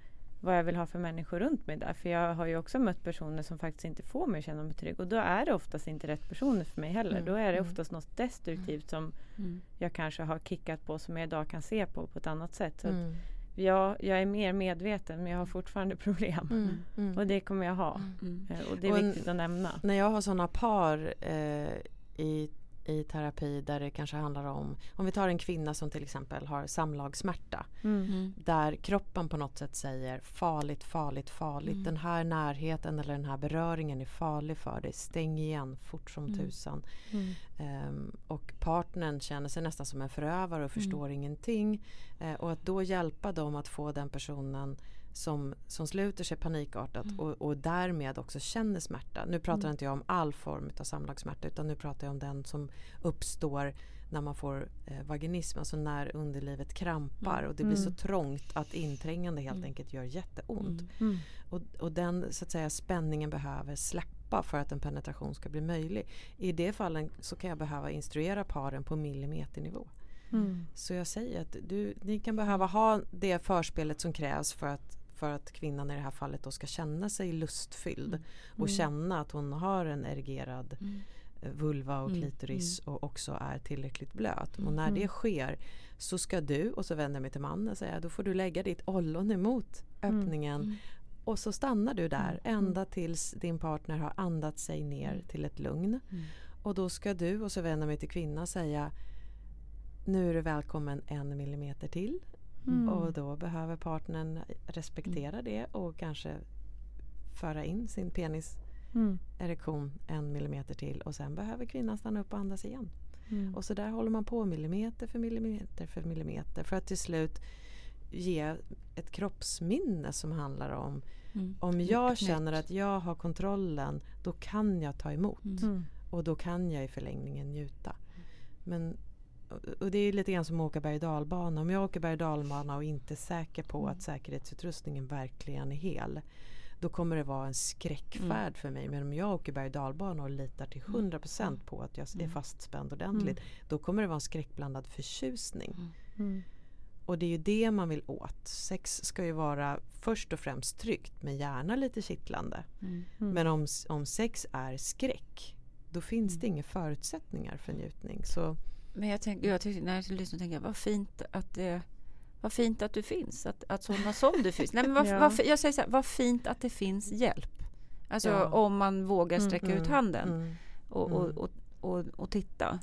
vad jag vill ha för människor runt mig där. För jag har ju också mött personer som faktiskt inte får mig att känna mig trygg och då är det oftast inte rätt personer för mig heller. Mm. Då är det Mm. oftast något destruktivt som Mm. jag kanske har kickat på som jag idag kan se på på ett annat sätt. Så Mm. jag, jag är mer medveten men jag har fortfarande problem. Mm. Mm. Och det kommer jag ha. Mm. Eh, Och det är Och viktigt att nämna. När jag har sådana par eh, i, i terapi där det kanske handlar om, om vi tar en kvinna som till exempel har samlagssmärta. Mm. Mm. Där kroppen på något sätt säger farligt, farligt, farligt. Mm. Den här närheten eller den här beröringen är farlig för dig. Stäng igen fort som Mm. tusan. Mm. Ehm, och partnern känner sig nästan som en förövare Mm. och förstår ingenting. Eh, och att då hjälpa dem att få den personen som, som sluter sig panikartat Mm. och, och därmed också känner smärta. Nu pratar Mm. inte jag om all form av samlagssmärta utan nu pratar jag om den som uppstår när man får eh, vaginism, alltså när underlivet krampar Mm. och det blir så Mm. trångt att inträngande helt Mm. enkelt gör jätteont. Mm. Och, och den så att säga, spänningen behöver släppa för att en penetration ska bli möjlig. I det fallen så kan jag behöva instruera paren på millimeternivå. Så jag säger att du, ni kan behöva ha det förspelet som krävs för att, för att kvinnan i det här fallet då ska känna sig lustfylld och Mm. känna att hon har en erigerad Mm. eh, vulva och Mm, klitoris och också är tillräckligt blöt. Och när Mm. det sker så ska du, och så vänder jag mig till mannen och säger då får du lägga ditt ollon emot Mm. öppningen Mm. och så stannar du där Mm. ända tills din partner har andats sig ner Mm. till ett lugn. Mm. Och då ska du, och så vänder jag mig till kvinnan, säga nu är du välkommen en millimeter till. Mm. Och då behöver partnern respektera det och kanske föra in sin peniserektion Mm. en millimeter till och sen behöver kvinnan stanna upp och andas igen. Mm. Och så där håller man på millimeter för millimeter för millimeter för att till slut ge ett kroppsminne som handlar om Mm. om jag känner att jag har kontrollen då kan jag ta emot Mm. Mm. och då kan jag i förlängningen njuta. Men, och- det är lite grann som att åka berg dalbana. Om jag åker berg och dalbana och inte är säker på att säkerhetsutrustningen verkligen är hel då kommer det vara en skräckfärd för mig. Men om jag åker berg och dalbana och litar till 100% på att jag är fastspänd ordentligt då kommer det vara en skräckblandad förtjusning. Mm. Och det är ju det man vill åt. Sex ska ju vara först och främst tryggt men gärna lite kittlande. Mm. Mm. Men om, om sex är skräck då finns det inga förutsättningar för njutning. Så Men jag, tänk, jag tyckte, när jag lyssnade tänkte jag vad fint att det vad fint att du finns, att, att sådana som du finns. Nej, men vad, Ja. vad, jag säger så här, vad fint att det finns hjälp. Alltså Ja. om man vågar Mm, sträcka ut handen mm. och, och, mm. och, och, och titta.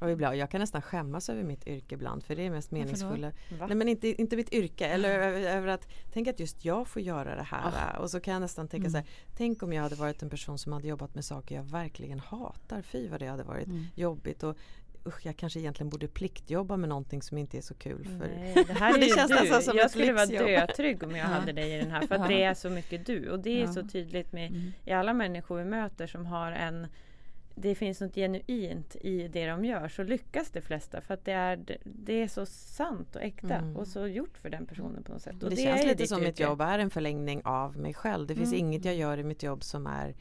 Och ibland, jag kan nästan skämmas över mitt yrke ibland för det är mest meningsfulla. Nej men inte, inte mitt yrke eller över, över att tänk att just jag får göra det här. Och så kan jag nästan tänka Mm. så här, tänk om jag hade varit en person som hade jobbat med saker jag verkligen hatar. Fy vad det hade varit Mm. jobbigt och usch, jag kanske egentligen borde pliktjobba med någonting som inte är så kul. För, Nej, det här är det känns du. nästan som jag ett skulle vara dötrygg om jag Ja. hade dig i den här. För att det är så mycket du. Och det är Ja. så tydligt med Mm. i alla människor vi möter som har en det finns något genuint i det de gör så lyckas de flesta för att det är, det är så sant och äkta Mm. och så gjort för den personen på något sätt. Och det, det känns lite som mitt jobb är en förlängning av mig själv. Det finns Mm. inget jag gör i mitt jobb som är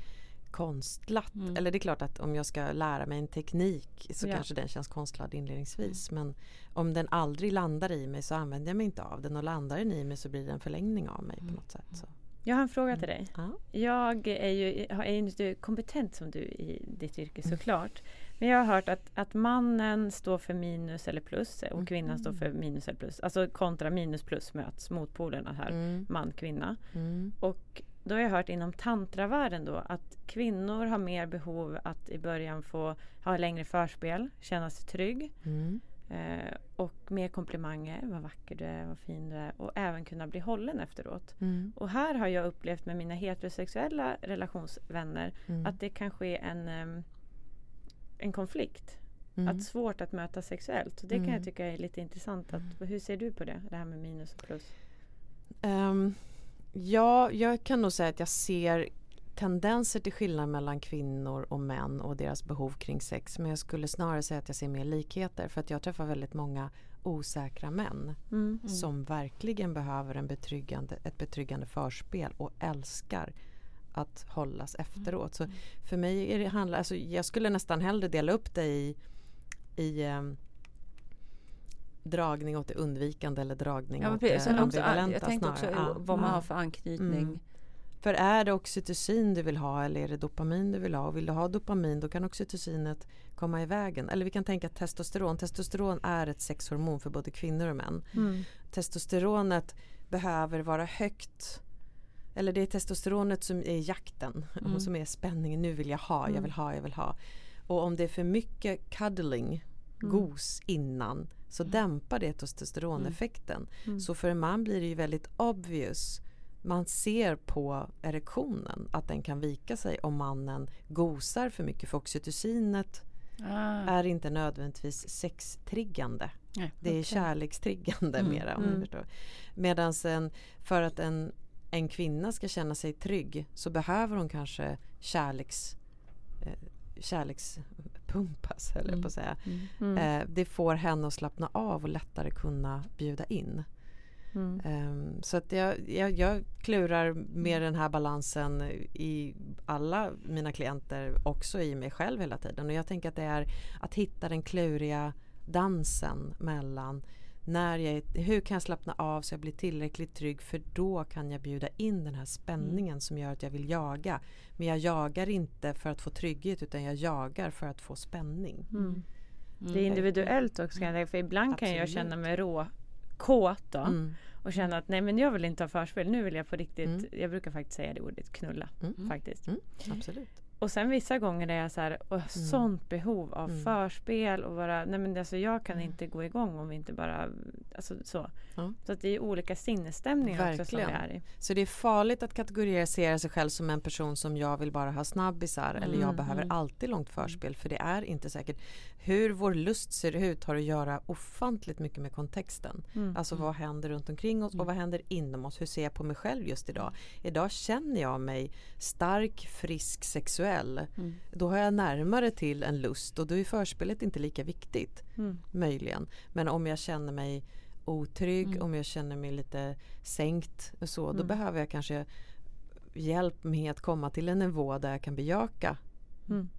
konstlat. Mm. Eller det är klart att om jag ska lära mig en teknik så Ja. kanske den känns konstlad inledningsvis. Men om den aldrig landar i mig så använder jag mig inte av den och landar den i mig så blir det en förlängning av mig på något sätt. Så. Jag har en fråga till dig. Ja. Jag är ju är ju inte kompetent som du i ditt yrke Mm. såklart. Men jag har hört att, att mannen står för minus eller plus Mm. och kvinnan står för minus eller plus. Alltså kontra minus plus möts motpolerna här. Mm. Man, kvinna. Mm. Och då har jag hört inom tantravärlden då att kvinnor har mer behov att i början få ha längre förspel, känna sig trygg. Mm. Eh, och mer komplimanger, vad vacker du är, vad fin du är. Och även kunna bli hållen efteråt. Mm. Och här har jag upplevt med mina heterosexuella relationsvänner Mm. att det kan ske en, em, en konflikt. Mm. Att svårt att möta sexuellt. Och det kan Mm. jag tycka är lite intressant. Att, hur ser du på det? Det här med minus och plus. Ehm, ja, jag kan nog säga att jag ser tendenser till skillnad mellan kvinnor och män och deras behov kring sex. Men jag skulle snarare säga att jag ser mer likheter för att jag träffar väldigt många osäkra män Mm. som verkligen behöver en betryggande, ett betryggande förspel och älskar att hållas efteråt. Så för mig är det handla, alltså jag skulle nästan hellre dela upp det i, i ehm, dragning åt det undvikande eller dragning Ja, åt det också, ambivalenta jag tänkte också snarare. Vad man har för anknytning. Mm. För är det oxytocin du vill ha eller är det dopamin du vill ha? Och vill du ha dopamin då kan oxytocinet komma i vägen. Eller vi kan tänka testosteron, testosteron är ett sexhormon för både kvinnor och män. Mm. Testosteronet behöver vara högt eller det är testosteronet som är jakten Mm. som är spänningen. Nu vill jag ha, jag vill ha, jag vill ha. Och om det är för mycket cuddling, gos innan så dämpar det testosteroneffekten. Mm. Så för en man blir det ju väldigt obvious. Man ser på erektionen att den kan vika sig om mannen gosar för mycket. För oxytocinet Ah. är inte nödvändigtvis sextriggande. Nej. Det är kärlekstriggande Mm. mera om Mm. förstår. Medan en, för att en, en kvinna ska känna sig trygg så behöver hon kanske kärleks, eh, kärlekspumpas höll jag på att säga. Mm. Eh, det får henne att slappna av och lättare kunna bjuda in. Mm. Ehm, så att jag, jag, jag klurar med den här balansen i alla mina klienter, också i mig själv hela tiden. Och jag tänker att det är att hitta den kluriga dansen mellan när jag, hur kan jag slappna av så jag blir tillräckligt trygg för då kan jag bjuda in den här spänningen som gör att jag vill jaga. Men jag jagar inte för att få trygghet utan jag jagar för att få spänning. Mm. Det är individuellt också kan jag tänka, för ibland kan jag Absolut. känna mig rå kåt då Mm. och känna att nej men jag vill inte ha förspel, nu vill jag på riktigt, Mm. jag brukar faktiskt säga det ordet knulla Mm. faktiskt. Mm. Absolut. Och sen vissa gånger är jag så här, och sånt behov av Mm. förspel och bara, nej men alltså jag kan inte gå igång om vi inte bara, alltså så. Ja. Så att det är olika sinnesstämningar också som vi Verkligen. är i. Så det är farligt att kategorisera sig själv som en person som jag vill bara ha snabbisar eller jag Mm, behöver mm. alltid långt förspel för det är inte säkert. Hur vår lust ser ut har att göra ofantligt mycket med kontexten. Mm. Alltså vad händer runt omkring oss och vad händer inom oss? Hur ser jag på mig själv just idag? Idag känner jag mig stark, frisk, sexuell. Mm. Då har jag närmare till en lust och då är förspelet inte lika viktigt. Mm. Möjligen. Men om jag känner mig otrygg, Mm. om jag känner mig lite sänkt och så, då Mm. behöver jag kanske hjälp med att komma till en nivå där jag kan bejaka Mm.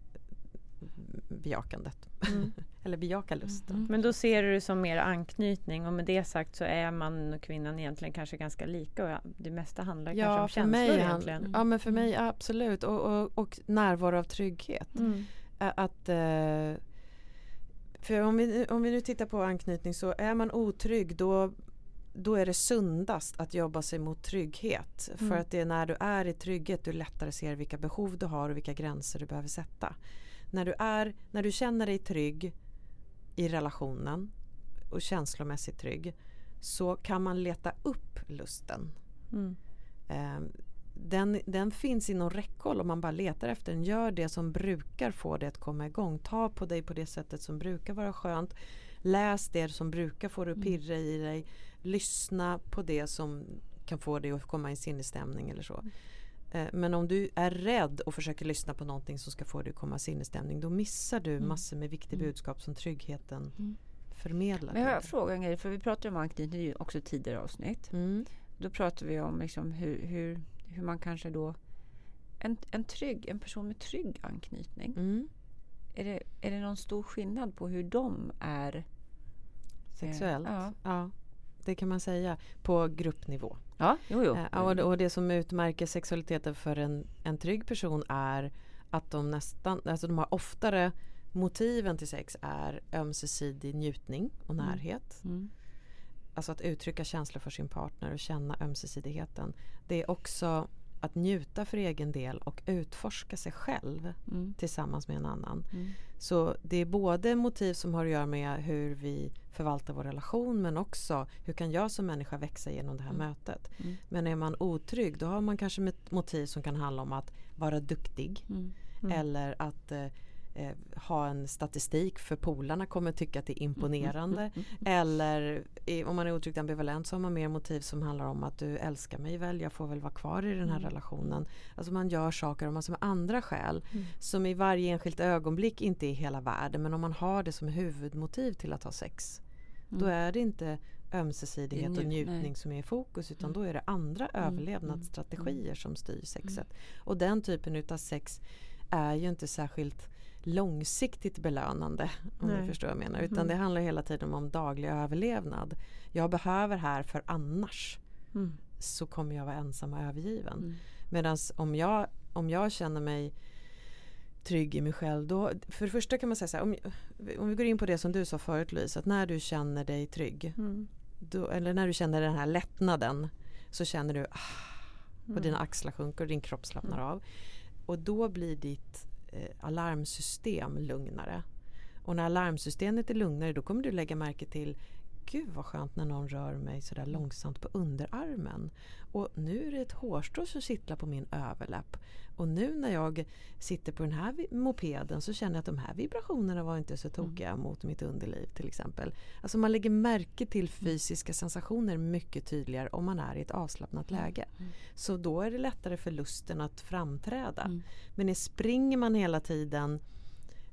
bejakandet. Mm. Eller bejaka lusten. Men då ser du det som mer anknytning och med det sagt så är mannen och kvinnan egentligen kanske ganska lika och det mesta handlar kanske Ja, om för känslor mig, egentligen. ja, men för mig absolut. Och, och, och närvaro av trygghet. Mm. Att, eh, för om vi, om vi nu tittar på anknytning så är man otrygg då, då är det sundast att jobba sig mot trygghet. För Mm. att det är när du är i trygghet du lättare ser vilka behov du har och vilka gränser du behöver sätta. När du, är, när du känner dig trygg i relationen och känslomässigt trygg så kan man leta upp lusten. Mm. Eh, den, den finns inom räckhåll om man bara letar efter den. Gör det som brukar få dig att komma igång. Ta på dig på det sättet som brukar vara skönt. Läs det som brukar få dig att pirra i dig. Lyssna på det som kan få dig att komma i sinnesstämning eller så. Eh, Men om du är rädd och försöker lyssna på någonting som ska få dig att komma i sinnesstämning då missar du massor med viktiga budskap som tryggheten förmedlar. Men jag har dig. frågat en grej, för vi pratade om anknytning i också tidigare avsnitt. Mm. Då pratade vi om liksom hur, hur, hur man kanske då en, en trygg, en person med trygg anknytning. Mm. Är, det, är det någon stor skillnad på hur de är? Sexuellt? ja. ja. Det kan man säga på gruppnivå. Ja, jo, jo. Eh, och, och det som utmärker sexualiteten för en, en trygg person är att de nästan, alltså de har oftare motiven till sex är ömsesidig njutning och närhet. Mm. Alltså att uttrycka känslor för sin partner och känna ömsesidigheten. Det är också att njuta för egen del och utforska sig själv Mm. tillsammans med en annan. Mm. Så det är både motiv som har att göra med hur vi förvaltar vår relation men också hur kan jag som människa växa genom det här mötet. Mm. Men är man otrygg då har man kanske motiv som kan handla om att vara duktig Mm. eller att eh, eh, ha en statistik för polarna kommer tycka att det är imponerande. Eller i, om man är otryggt ambivalent så har man mer motiv som handlar om att du älskar mig väl, jag får väl vara kvar i den här relationen. Alltså man gör saker av massor med andra skäl som i varje enskilt ögonblick inte är hela världen. Men om man har det som huvudmotiv till att ha sex då är det inte ömsesidighet och njut- njutning nej. som är i fokus utan då är det andra överlevnadsstrategier som styr sexet. Och den typen utav sex är ju inte särskilt långsiktigt belönande om Nej. du förstår vad jag menar. Utan Mm. det handlar hela tiden om daglig överlevnad. Jag behöver här för annars Mm. så kommer jag vara ensam och övergiven. Mm. Medan om jag, om jag känner mig trygg i mig själv då, för det första kan man säga så här, om, om vi går in på det som du sa förut Louise, att när du känner dig trygg, Mm. då, eller när du känner den här lättnaden så känner du ah, och Mm. dina axlar sjunker och din kropp slappnar av. Och då blir ditt Eh, alarmsystem lugnare. Och när alarmsystemet är lugnare då kommer du lägga märke till Gud vad skönt när någon rör mig sådär långsamt på underarmen. Och nu är det ett hårstrå som kittlar på min överläpp. Och nu när jag sitter på den här mopeden så känner jag att de här vibrationerna var inte så tokiga mot mitt underliv till exempel. Alltså man lägger märke till fysiska sensationer mycket tydligare om man är i ett avslappnat läge. Så då är det lättare för lusten att framträda. Mm. Men springer man hela tiden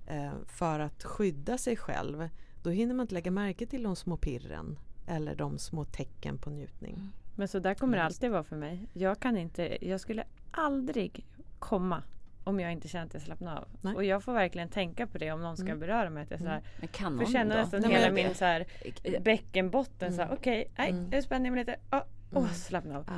eh, för att skydda sig själv då hinner man inte lägga märke till de små pirren eller de små tecken på njutning. Men så där kommer det alltid vara för mig. Jag kan inte, jag skulle aldrig komma om jag inte känner att jag slappnar av. Nej. Och jag får verkligen tänka på det om någon ska Mm. beröra mig. Att jag så här, Men kan får någon känna då? nästan Nej, hela jag- min så här, bäckenbotten. Mm. Okej, nej, Mm. nu spänner jag mig lite. Åh, åh, Mm. slappna av. Ja.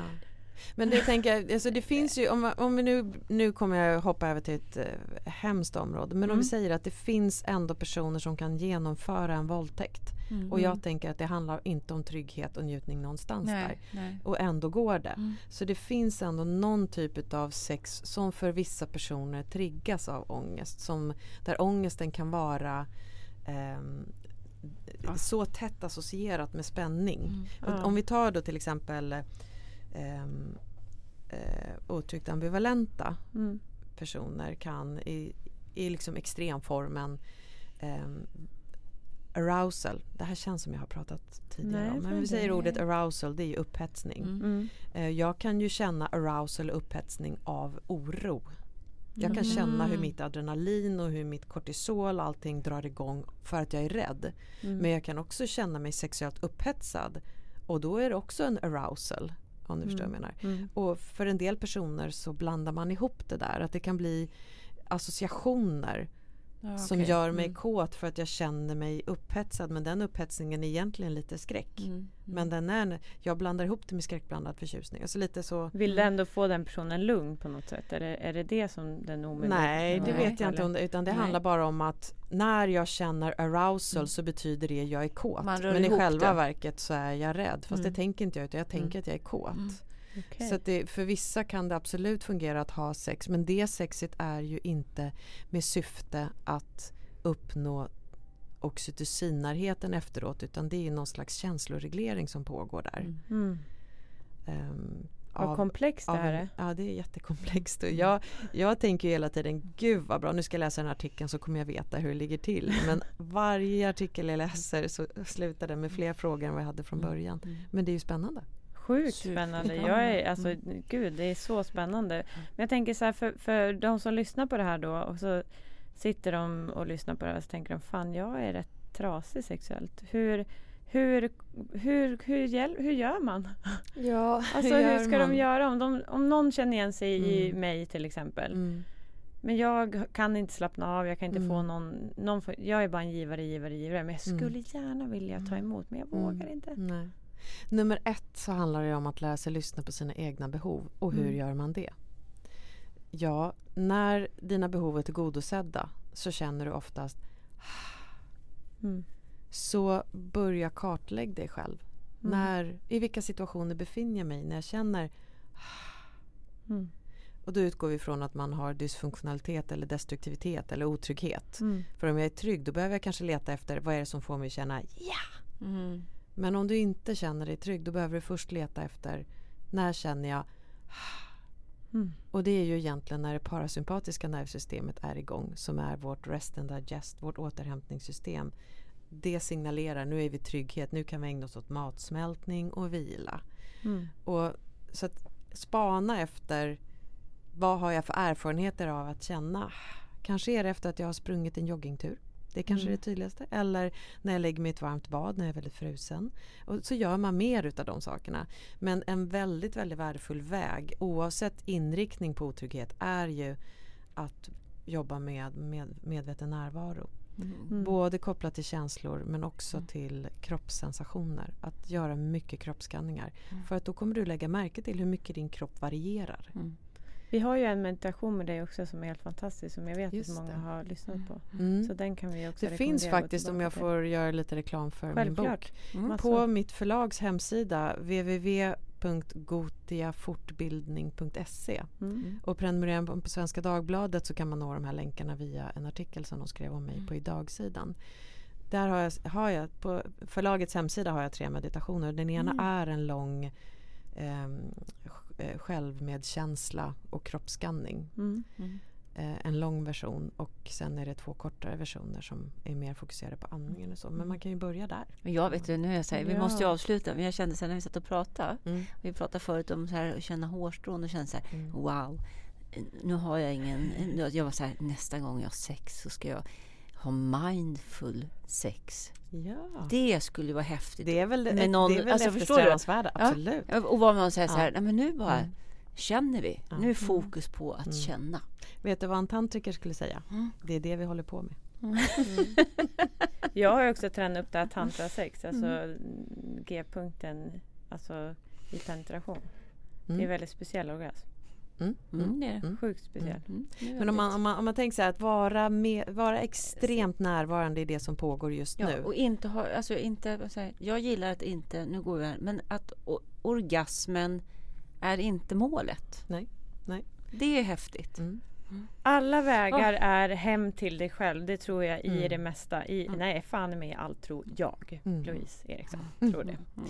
Men det tänker alltså det finns ju, om, om vi nu, nu kommer jag hoppa över till ett eh, hemskt område, men om Mm. vi säger att det finns ändå personer som kan genomföra en våldtäkt. Mm. Och jag tänker att det handlar inte om trygghet och njutning någonstans där. Nej, nej. Och ändå går det. Mm. Så det finns ändå någon typ av sex som för vissa personer triggas av ångest. Som, där ångesten kan vara Ja. så tätt associerat med spänning. Mm. Ja. Om vi tar då till exempel eh, otryggt ambivalenta Mm. personer kan i, i liksom extremformen ehm, arousal. Det här känns som jag har pratat tidigare Nej, om. Men vi säger det. ordet arousal, det är ju upphetsning. Mm. Mm. Eh, Jag kan ju känna arousal och upphetsning av oro. Jag kan känna hur Mm. mitt adrenalin och hur mitt kortisol och allting drar igång för att jag är rädd. Mm. Men jag kan också känna mig sexuellt upphetsad och då är det också en arousal. Om du förstår vad jag menar. Mm. Och för en del personer så blandar man ihop det där. Att det kan bli associationer Ja, som gör mig Mm. kåt för att jag känner mig upphetsad. Men den upphetsningen är egentligen lite skräck. Mm. Mm. Men den är, jag blandar ihop det med skräckblandad förtjusning. Alltså lite så Vill du ändå få den personen lugn på något sätt? Är det är det, det som den omedvetna Nej, det Nej. vet jag inte om det, utan det Nej. handlar bara om att när jag känner arousal Mm. så betyder det jag är kåt. Men i själva det. verket så är jag rädd. Fast Mm. det tänker inte jag utan jag tänker Mm. att jag är kåt. Mm. Okej. Så att det, för vissa kan det absolut fungera att ha sex men det sexet är ju inte med syfte att uppnå oxytocinnärheten efteråt utan det är någon slags känsloreglering som pågår där. Mm. Mm. Ehm, Vad komplext det av här en- är. Ja, det är jättekomplext. Och jag, jag tänker ju hela tiden, gud vad bra, nu ska jag läsa den här artikeln så kommer jag veta hur det ligger till. Men varje artikel jag läser så slutar den med fler frågor än vad jag hade från början. Mm. Men det är ju spännande. Sjukt spännande. Jag är, alltså, Mm. gud, det är så spännande. Men jag tänker så här, för, för de som lyssnar på det här då och så sitter de och lyssnar på det här och så tänker de, fan jag är rätt trasig sexuellt. Hur, hur, hur, hur, hjäl- hur gör man? Ja, Alltså hur, ska de göra? Om, de, om någon känner igen sig i Mm. mig till exempel. Mm. Men jag kan inte slappna av, jag kan inte Mm. få någon, någon Jag är bara en givare, givare, givare. Men jag Mm. skulle gärna vilja ta emot men jag Mm. vågar inte. Nej. Nummer ett så handlar det om att lära sig lyssna på sina egna behov. Och hur Mm. gör man det? Ja, när dina behov är tillgodosedda så känner du oftast Mm. så börja kartlägg dig själv. Mm. När, I vilka situationer befinner jag mig när jag känner Mm. och då utgår vi från att man har dysfunktionalitet eller destruktivitet eller otrygghet. Mm. För om jag är trygg då behöver jag kanske leta efter vad är det som får mig att känna ja. Mm. Men om du inte känner dig trygg då behöver du först leta efter när känner jag Mm. och det är ju egentligen när det parasympatiska nervsystemet är igång som är vårt rest and digest, vårt återhämtningssystem. Det signalerar nu är vi trygghet, nu kan vi ägna oss åt matsmältning och vila. Mm. Och så att spana efter vad har jag för erfarenheter av att känna. Kanske är det efter att jag har sprungit en joggingtur. Det är kanske Mm. det tydligaste. Eller när jag lägger mig i ett varmt bad när jag är väldigt frusen. Och så gör man mer utav de sakerna. Men en väldigt, väldigt värdefull väg oavsett inriktning på otrygghet är ju att jobba med, med medveten närvaro. Mm. Både kopplat till känslor men också till kroppssensationer. Att göra mycket kroppsskanningar. För att då kommer du lägga märke till hur mycket din kropp varierar. Vi har ju en meditation med dig också som är helt fantastisk som jag vet Just att många det. har lyssnat på. Mm. Så den kan vi också Det finns faktiskt, om jag får göra lite reklam för min Självklart. bok. Mm. På mitt förlags hemsida www.gotiafortbildning.se Mm. och prenumererar man på Svenska Dagbladet så kan man nå de här länkarna via en artikel som de skrev om mig på idagsidan. Där har jag, har jag, på förlagets hemsida har jag tre meditationer. Den ena Mm. är en lång ehm, eh, självmedkänsla och kroppsskanning. Mm. Eh, en lång version och sen är det två kortare versioner som är mer fokuserade på andningen och så. Men man kan ju börja där. Men jag vet du, nu är jag så här, vi Ja. måste ju avsluta. Men jag kände sen när vi satt och pratade. Mm. Vi pratade förut om så här, att känna hårstrån och kände så här, Mm. wow. Nu har jag ingen... Jag var så här, nästa gång jag har sex så ska jag ha mindful sex. Ja. Det skulle ju vara häftigt. Det är väl, Med med någon- det är väl alltså, förstår du? eftersträvansvärda, Ja. absolut. Ja, Och vad man säger så här, Ja. nej men nu bara Mm. känner vi. Ja. Nu är fokus på att Mm. känna. Vet du vad en tantriker skulle säga? Mm. Det är det vi håller på med. Jag har också tränat upp det här tantra sex, alltså Mm. G-punkten alltså i penetration. Det är Mm. väldigt speciell orgasm. Mm. Mm, det är det. Mm. Sjukt speciell. Mm. är Men om man, om, man, om man tänker sig att vara, med, vara extremt närvarande i det som pågår just Ja, nu. och inte ha, alltså inte, så här, jag gillar att inte, nu går vi här, men att o, orgasmen är inte målet. Nej, nej. Det är häftigt. Mm. Alla vägar är hem till dig själv. Det tror jag i Mm. det mesta. I, Nej, fan med allt tror jag. Mm. Louise Eriksson Mm. tror det. Mm.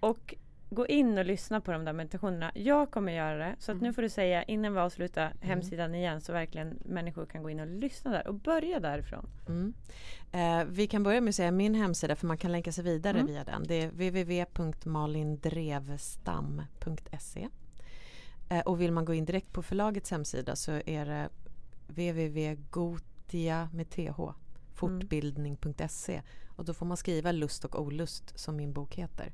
Och gå in och lyssna på de där meditationerna. Jag kommer göra det. Så att Mm. nu får du säga innan vi avslutar hemsidan igen så verkligen människor kan gå in och lyssna där och börja därifrån. Mm. Eh, vi kan börja med att säga min hemsida för man kan länka sig vidare Mm. via den. Det är www.malindrevstam.se eh, Och vill man gå in direkt på förlagets hemsida så är det www.gotia med th fortbildning.se och då får man skriva lust och olust som min bok heter.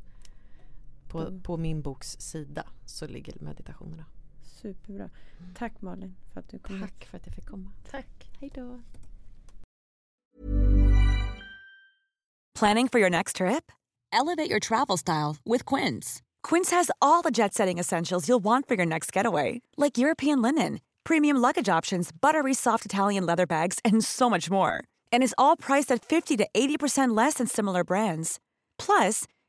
På, Mm. på min boks sida så ligger meditationerna. Superbra. Tack Malin för att du kom hit. Tack för att jag fick komma. Tack. Hej då. Planning for your next trip? Elevate your travel style with Quince. Quince has all the jet setting essentials you'll want for your next getaway, like European linen, premium luggage options, buttery soft Italian leather bags, and so much more. And is all priced at 50 to 80% less than similar brands. Plus,